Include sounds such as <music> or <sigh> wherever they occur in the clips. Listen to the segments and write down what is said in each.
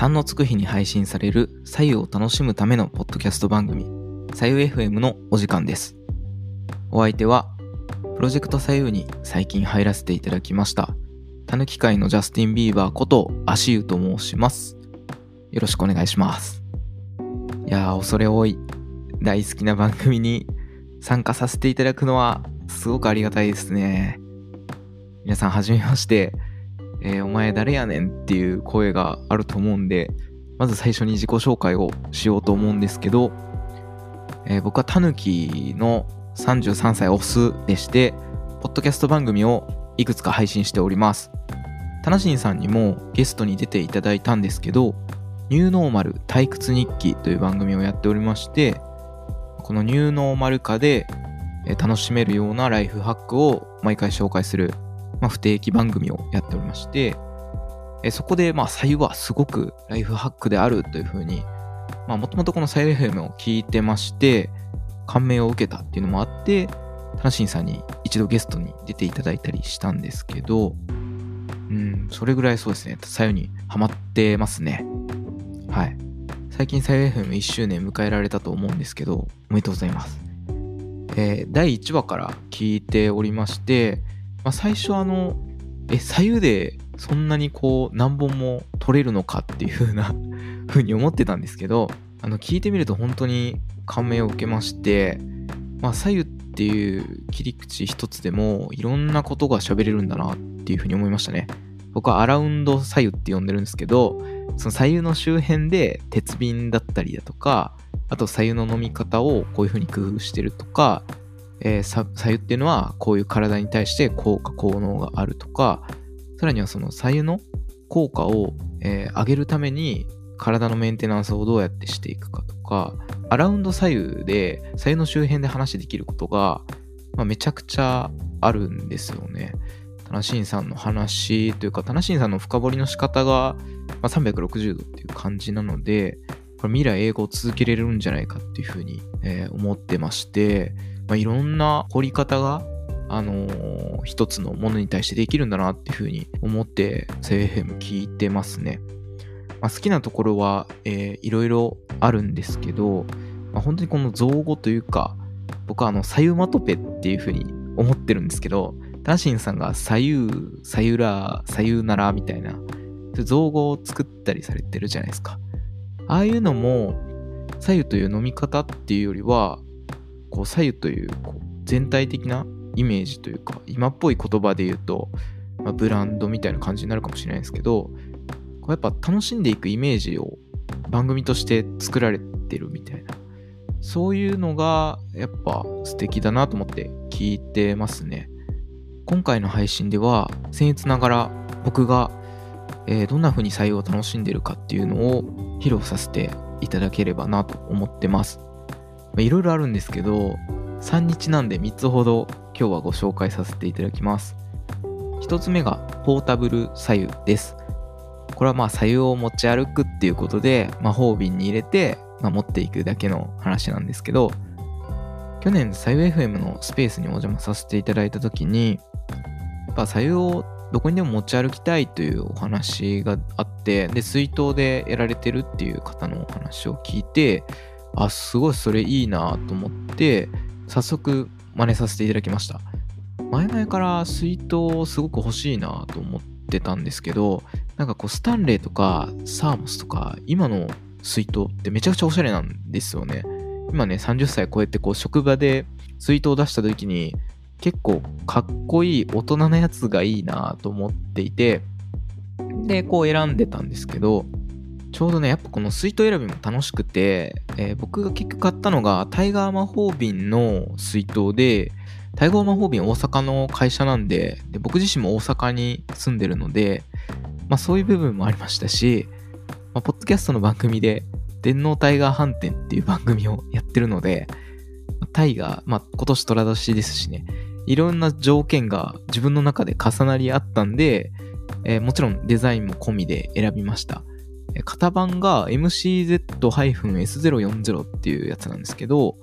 3のつく日に配信される左右を楽しむためのポッドキャスト番組、左右 FM のお時間です。お相手は、プロジェクト左右に最近入らせていただきました、たぬき界のジャスティン・ビーバーこと足湯と申します。よろしくお願いします。いやー、恐れ多い。大好きな番組に参加させていただくのはすごくありがたいですね。皆さんはじめまして。えー、お前誰やねんっていう声があると思うんで、まず最初に自己紹介をしようと思うんですけど、えー、僕はタヌキの33歳オスでして、ポッドキャスト番組をいくつか配信しております。タナシンさんにもゲストに出ていただいたんですけど、ニューノーマル退屈日記という番組をやっておりまして、このニューノーマル化で楽しめるようなライフハックを毎回紹介するまあ、不定期番組をやっておりまして、えそこで、まあ、左右はすごくライフハックであるというふうに、まあ、もともとこの左右 FM を聞いてまして、感銘を受けたっていうのもあって、タナシンさんに一度ゲストに出ていただいたりしたんですけど、うん、それぐらいそうですね、左右にハマってますね。はい。最近左右 FM1 周年迎えられたと思うんですけど、おめでとうございます。えー、第1話から聞いておりまして、まあ、最初あの、え、左右でそんなにこう何本も取れるのかっていう風な <laughs> 風に思ってたんですけど、あの、聞いてみると本当に感銘を受けまして、まあ、左右っていう切り口一つでもいろんなことが喋れるんだなっていう風に思いましたね。僕はアラウンド左右って呼んでるんですけど、その左右の周辺で鉄瓶だったりだとか、あと左右の飲み方をこういう風に工夫してるとか、えー、左右っていうのはこういう体に対して効果効能があるとかさらにはその左右の効果を、えー、上げるために体のメンテナンスをどうやってしていくかとかアラウンド左右で左右の周辺で話できることが、まあ、めちゃくちゃあるんですよね。タナシンさんの話というかタナシンさんの深掘りの仕方が、まあ、360度っていう感じなのでこれ未来英語を続けれるんじゃないかっていうふうに、えー、思ってましてまあ、いろんな掘り方があのー、一つのものに対してできるんだなっていうふうに思って、セ FM 聞いてますね。まあ、好きなところは、えー、いろいろあるんですけど、まあ、本当にこの造語というか、僕はあの、左右マトペっていうふうに思ってるんですけど、タシンさんが左右、左右ら、左右ならみたいな、造語を作ったりされてるじゃないですか。ああいうのも、左右という飲み方っていうよりは、こう左右というこう全体的なイメージというか今っぽい言葉で言うと、まあ、ブランドみたいな感じになるかもしれないですけどこうやっぱ楽しんでいくイメージを番組として作られてるみたいなそういうのがやっぱ素敵だなと思って聞いてますね。今回の配信では僭越ながら僕が、えー、どんな風に採用を楽しんでるかっていうのを披露させていただければなと思ってます。いろいろあるんですけど、3日なんで3つほど今日はご紹介させていただきます。1つ目がポータブル左右です。これはまあ左右を持ち歩くっていうことで魔法瓶に入れて、まあ、持っていくだけの話なんですけど、去年左右 FM のスペースにお邪魔させていただいた時に、やっぱ左右をどこにでも持ち歩きたいというお話があって、で、水筒でやられてるっていう方のお話を聞いて、あ、すごいそれいいなと思って、早速真似させていただきました。前々から水筒すごく欲しいなと思ってたんですけど、なんかこうスタンレーとかサーモスとか今の水筒ってめちゃくちゃおしゃれなんですよね。今ね30歳超えてこう職場で水筒を出した時に結構かっこいい大人なやつがいいなと思っていてでこう選んでたんですけどちょうどね、やっぱこの水筒選びも楽しくて、えー、僕が結局買ったのがタイガー魔法瓶の水筒で、タイガー魔法瓶大阪の会社なんでで、僕自身も大阪に住んでるので、まあそういう部分もありましたし、まあ、ポッドキャストの番組で、電脳タイガー飯店っていう番組をやってるので、タイガー、まあ今年虎年ですしね、いろんな条件が自分の中で重なり合ったんで、えー、もちろんデザインも込みで選びました。型番が MCZ-S040 っていうやつなんですけど、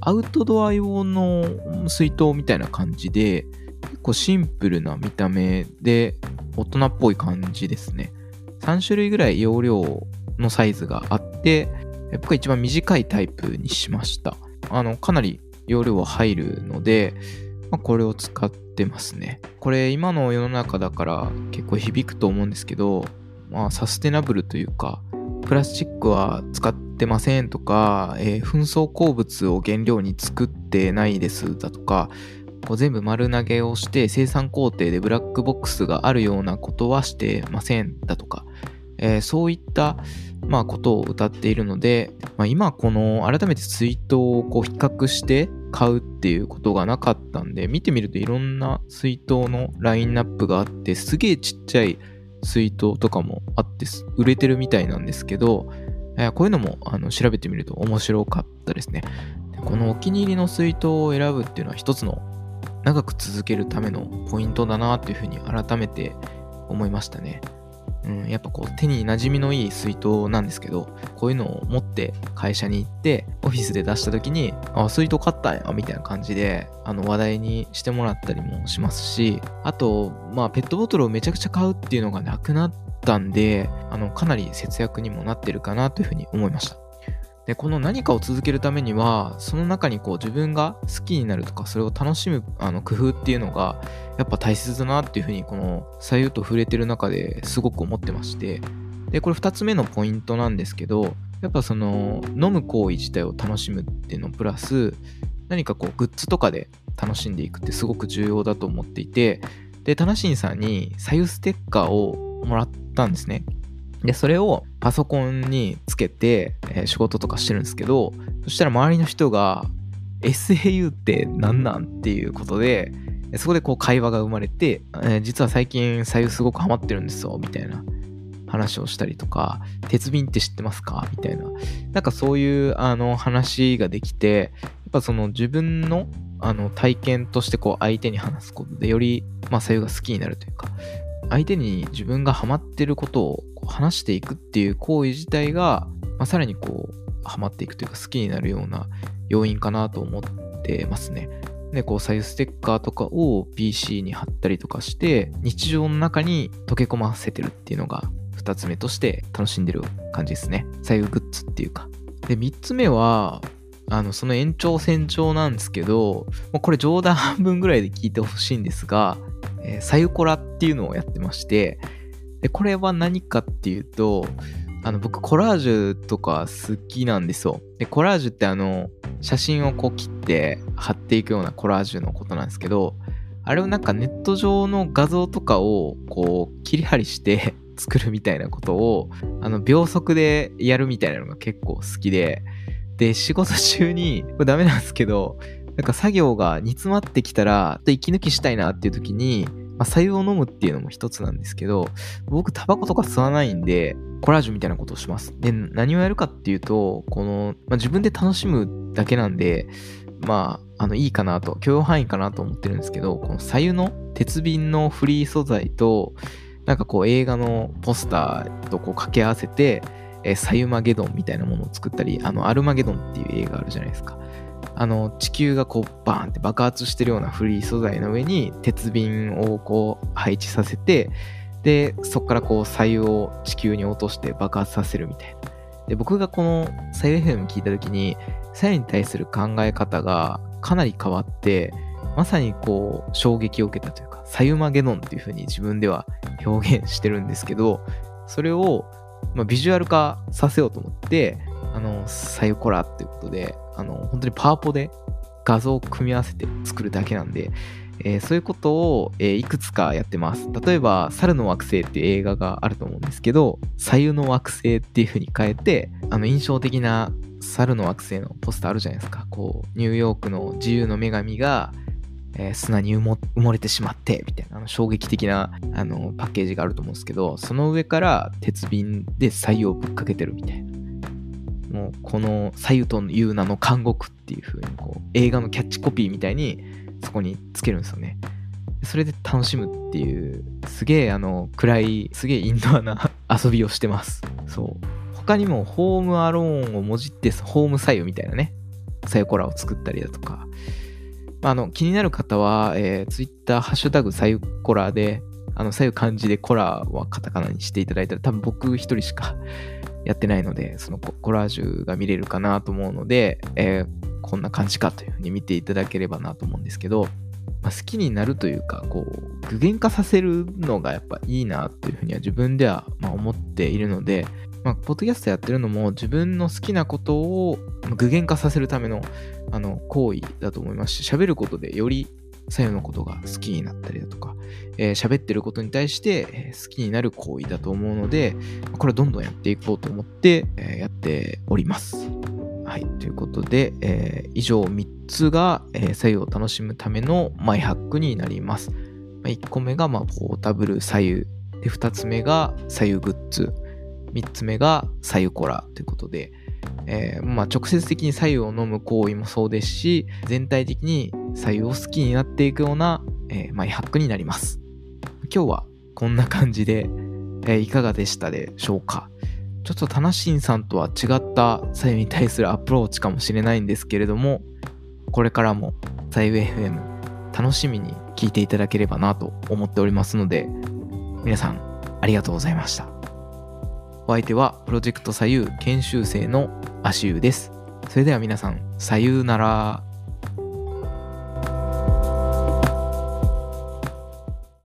アウトドア用の水筒みたいな感じで、結構シンプルな見た目で大人っぽい感じですね。3種類ぐらい容量のサイズがあって、僕は一番短いタイプにしました。あの、かなり容量は入るので、まあ、これを使ってますね。これ今の世の中だから結構響くと思うんですけど、まあ、サステナブルというか、プラスチックは使ってませんとか、えー、紛争鉱物を原料に作ってないですだとか、こう全部丸投げをして生産工程でブラックボックスがあるようなことはしてませんだとか、えー、そういった、まあ、ことを歌っているので、まあ、今この改めて水筒をこう比較して買うっていうことがなかったんで見てみるといろんな水筒のラインナップがあってすげえちっちゃい水筒とかもあって売れてるみたいなんですけど、えー、こういうのもあの調べてみると面白かったですねで。このお気に入りの水筒を選ぶっていうのは一つの長く続けるためのポイントだなっていうふうに改めて思いましたね。うん、やっぱこう手に馴染みのいい水筒なんですけど、こういうのを持って会社に行って、オフィスで出した時に、あ、水筒買ったんや、みたいな感じで、あの話題にしてもらったりもしますし、あと、まあペットボトルをめちゃくちゃ買うっていうのがなくなったんで、あの、かなり節約にもなってるかなというふうに思いました。で、この何かを続けるためには、その中にこう自分が好きになるとか、それを楽しむあの工夫っていうのが、やっぱ大切だなっていうふうに、この左右と触れてる中ですごく思ってまして、で、これ2つ目のポイントなんですけど、やっぱその飲む行為自体を楽しむっていうのプラス、何かこうグッズとかで楽しんでいくってすごく重要だと思っていて、で、タナシンさんに左右ステッカーをもらったんですね。で、それをパソコンにつけて、えー、仕事とかしてるんですけど、そしたら周りの人が SAU って何なんっていうことで、そこでこう会話が生まれて、えー、実は最近左右すごくハマってるんですよ、みたいな話をしたりとか、鉄瓶って知ってますか？みたいな。なんかそういうあの話ができて、やっぱその自分のあの体験としてこう相手に話すことでより、まあ、左右が好きになるというか、相手に自分がハマってることを話していくっていう行為自体が、まあ、さらにこうハマっていくというか好きになるような要因かなと思ってますね。で、こう、左右ステッカーとかを PC に貼ったりとかして、日常の中に溶け込ませてるっていうのが、2つ目として楽しんでる感じですね。左右グッズっていうか。で、3つ目は、あの、その延長線上なんですけど、もうこれ冗談半分ぐらいで聞いてほしいんですが、えー、サユコラっていうのをやってまして、で、これは何かっていうと、あの、僕、コラージュとか好きなんですよ。で、コラージュってあの、写真をこう切って貼っていくようなコラージュのことなんですけど、あれをなんかネット上の画像とかをこう切り貼りして <laughs> 作るみたいなことを、あの、秒速でやるみたいなのが結構好きで、で、仕事中に、これダメなんですけど、なんか作業が煮詰まってきたら、と息抜きしたいなっていう時に、まあ、白湯を飲むっていうのも一つなんですけど、僕タバコとか吸わないんで、コラージュみたいなことをします。で、何をやるかっていうと、この、まあ、自分で楽しむだけなんで、まあ、あの、いいかなと、許容範囲かなと思ってるんですけど、この左右の鉄瓶のフリー素材と、なんかこう映画のポスターとこう掛け合わせて、えー、サユマゲドンみたいなものを作ったり、あの、アルマゲドンっていう映画あるじゃないですか。あの、地球がこう、バーンって爆発してるようなフリー素材の上に、鉄瓶をこう、配置させて、で、そこからこう、左右を地球に落として爆発させるみたいな。で、僕がこの左右 FM 聞いた時に、左右に対する考え方がかなり変わって、まさにこう、衝撃を受けたというか、左右マゲノンっていう風に自分では表現してるんですけど、それを、まあ、ビジュアル化させようと思って、あの、左右コラっていうことで、あの、本当にパワポで画像を組み合わせて作るだけなんで、えー、そういうことを、えー、いくつかやってます。例えば、猿の惑星っていう映画があると思うんですけど、左右の惑星っていう風に変えて、あの、印象的な猿の惑星のポスターあるじゃないですか。こう、ニューヨークの自由の女神が、えー、砂に埋もれてしまって、みたいな、あの衝撃的なあのパッケージがあると思うんですけど、その上から鉄瓶で左右をぶっかけてるみたいな。もうこの左右という名の監獄っていう風にこう映画のキャッチコピーみたいにそこにつけるんですよね。それで楽しむっていうすげえ暗いすげえインドアな遊びをしてます。そう。他にもホームアローンをもじってホーム左右みたいなね、サヨコラを作ったりだとか、あ、の気になる方は、えー、Twitter ハッシュタグサユコラで、あの左右漢字でコラはカタカナにしていただいたら多分僕一人しかやってないので、そのコラージュが見れるかなと思うので、えー、こんな感じかというふうに見ていただければなと思うんですけど、まあ、好きになるというか、こう、具現化させるのがやっぱいいなというふうには自分ではま思っているので、まあ、ポッドキャストやってるのも自分の好きなことを具現化させるためのあの行為だと思いますし、喋ることでより左右のことが好きになったりだとか、えー、喋ってることに対して好きになる行為だと思うので、これどんどんやっていこうと思って、えー、やっております。はい。ということで、えー、以上3つが、えー、左右を楽しむためのマイハックになります。まあ、1個目が、まあ、ポータブル左右。で、2つ目が左右グッズ。3つ目が左右コラということで、えー、まあ、直接的に左右を飲む行為もそうですし、全体的に左右を好きになっていくような、えー、マイハックになります。今日はこんな感じで、えー、いかがでしたでしょうか？ちょっとタナシンさんとは違った左右に対するアプローチかもしれないんですけれども、これからも左右 FM 楽しみに聞いていただければなと思っておりますので、皆さんありがとうございました。お相手はプロジェクト左右研修生の足湯です。それでは皆さん、さようなら。